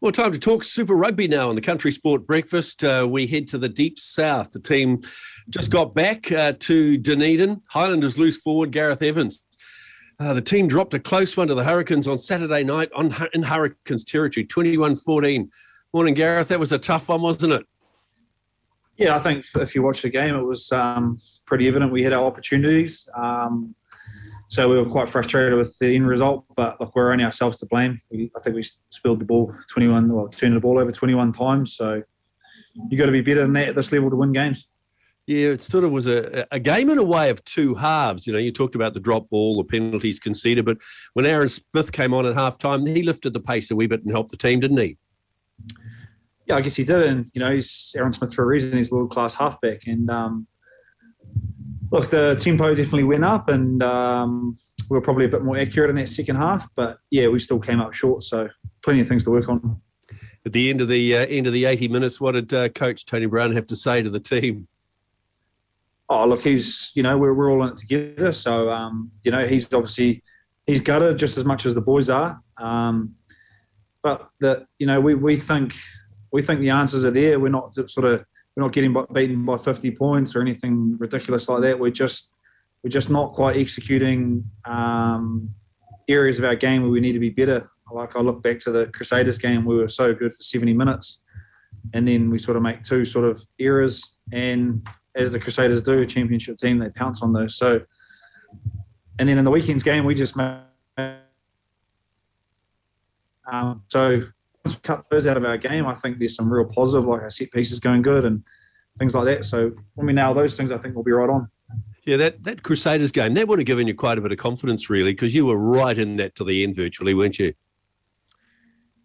Well, time to talk Super Rugby now on the Country Sport Breakfast. Uh, we head to the deep south. The team just got back uh, to Dunedin. Highlanders loose forward Gareth Evans. Uh, the team dropped a close one to the Hurricanes on Saturday night on in Hurricanes territory, 21-14. Morning, Gareth. That was a tough one, wasn't it? Yeah, I think if you watch the game, it was um, pretty evident we had our opportunities. Um, so we were quite frustrated with the end result, but look, we're only ourselves to blame. We, I think we spilled the ball 21, well, turned the ball over 21 times. So you got to be better than that at this level to win games. Yeah, it sort of was a, a game in a way of two halves. You know, you talked about the drop ball, the penalties conceded, but when Aaron Smith came on at half time, he lifted the pace a wee bit and helped the team, didn't he? Yeah, I guess he did. And, you know, he's Aaron Smith for a reason. He's world class halfback. And, um, look, the tempo definitely went up, and um, we were probably a bit more accurate in that second half. But yeah, we still came up short. So plenty of things to work on. At the end of the uh, end of the eighty minutes, what did uh, Coach Tony Brown have to say to the team? Oh, look, he's you know we're we're all in it together. So um, you know he's obviously he's gutted just as much as the boys are. Um, but that you know we we think we think the answers are there. We're not sort of we're not getting beaten by 50 points or anything ridiculous like that. We're just we're just not quite executing um, areas of our game where we need to be better. Like I look back to the Crusaders game, we were so good for 70 minutes, and then we sort of make two sort of errors, and as the Crusaders do, a championship team, they pounce on those. So, and then in the weekend's game, we just made. Um, so once we cut those out of our game, I think there's some real positive, like our set pieces going good and things like that. So when we nail those things, I think we'll be right on. Yeah, that, that Crusaders game, that would have given you quite a bit of confidence, really, because you were right in that to the end virtually, weren't you?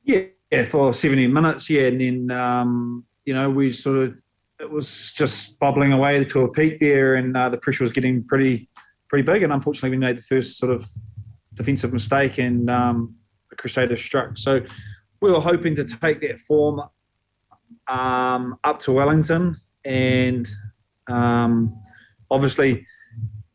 Yeah, yeah for 70 minutes, yeah. And then, um, you know, we sort of, it was just bubbling away to a peak there and uh, the pressure was getting pretty, pretty big. And unfortunately, we made the first sort of defensive mistake and um, the Crusaders struck. So we were hoping to take that form um, up to Wellington, and um, obviously,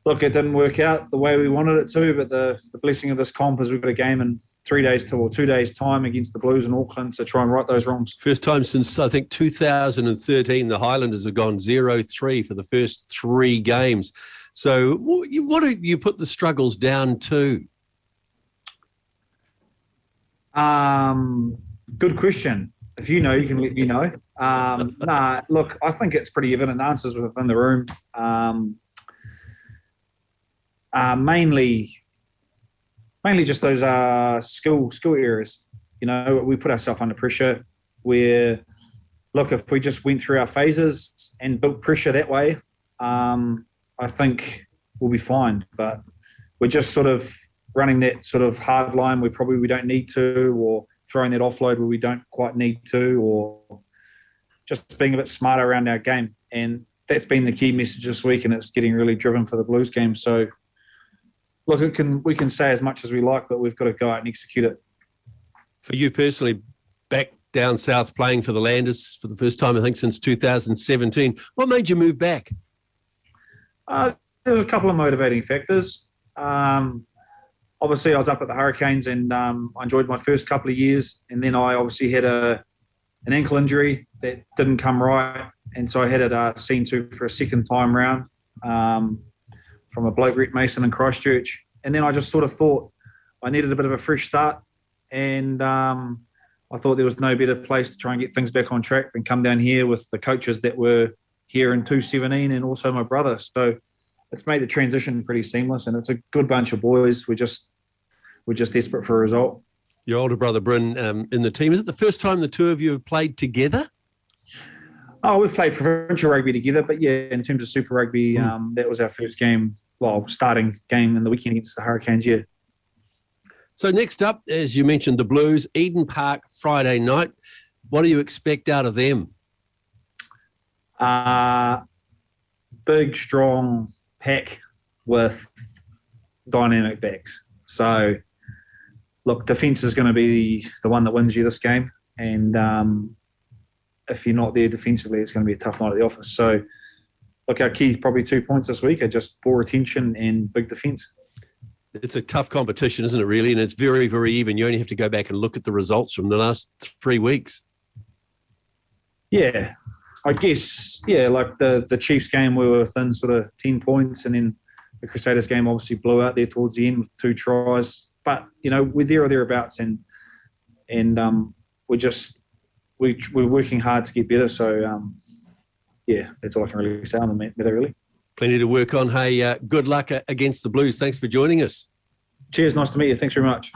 look, it didn't work out the way we wanted it to. But the, the blessing of this comp is we've got a game in three days to or two days time against the Blues in Auckland to try and right those wrongs. First time since I think 2013, the Highlanders have gone 0-3 for the first three games. So, what do you put the struggles down to? Um, good question. If you know, you can let me know. Um, nah, look, I think it's pretty evident. The answers within the room. Um, uh, mainly, mainly just those uh, skill skill areas. You know, we put ourselves under pressure. Where, look, if we just went through our phases and built pressure that way, um, I think we'll be fine. But we're just sort of running that sort of hard line where probably we don't need to, or throwing that offload where we don't quite need to, or just being a bit smarter around our game. And that's been the key message this week, and it's getting really driven for the Blues game. So, look, it can we can say as much as we like, but we've got to go out and execute it. For you personally, back down south playing for the Landers for the first time, I think, since 2017. What made you move back? Uh, there was a couple of motivating factors. Um, obviously I was up at the Hurricanes and um, I enjoyed my first couple of years, and then I obviously had a an ankle injury that didn't come right, and so I had it uh, seen to for a second time round um, from a bloke Rhett Mason in Christchurch, and then I just sort of thought I needed a bit of a fresh start, and um, I thought there was no better place to try and get things back on track than come down here with the coaches that were here in 217 and also my brother. So it's made the transition pretty seamless, and it's a good bunch of boys. We're just we're just desperate for a result. Your older brother Bryn um, in the team. Is it the first time the two of you have played together? Oh, we've played provincial rugby together, but yeah, in terms of Super Rugby, mm. um, that was our first game. Well, starting game in the weekend against the Hurricanes. Yeah. So next up, as you mentioned, the Blues, Eden Park Friday night. What do you expect out of them? Uh, big, strong, pack with dynamic backs. So, look, defence is going to be the one that wins you this game, and um, if you're not there defensively, it's going to be a tough night at the office. So, look, our key probably two points this week are just poor attention and big defence. it's a tough competition, isn't it? Really, and it's very, very even. You only have to go back and look at the results from the last three weeks. Yeah, I guess. Yeah, like the the Chiefs game, we were within sort of ten points, and then the Crusaders game obviously blew out there towards the end with two tries. But you know, we're there or thereabouts, and and um, we're just we we're working hard to get better. So um, yeah, that's all I can really say on the matter. Really, plenty to work on. Hey, uh, good luck against the Blues. Thanks for joining us. Cheers. Nice to meet you. Thanks very much.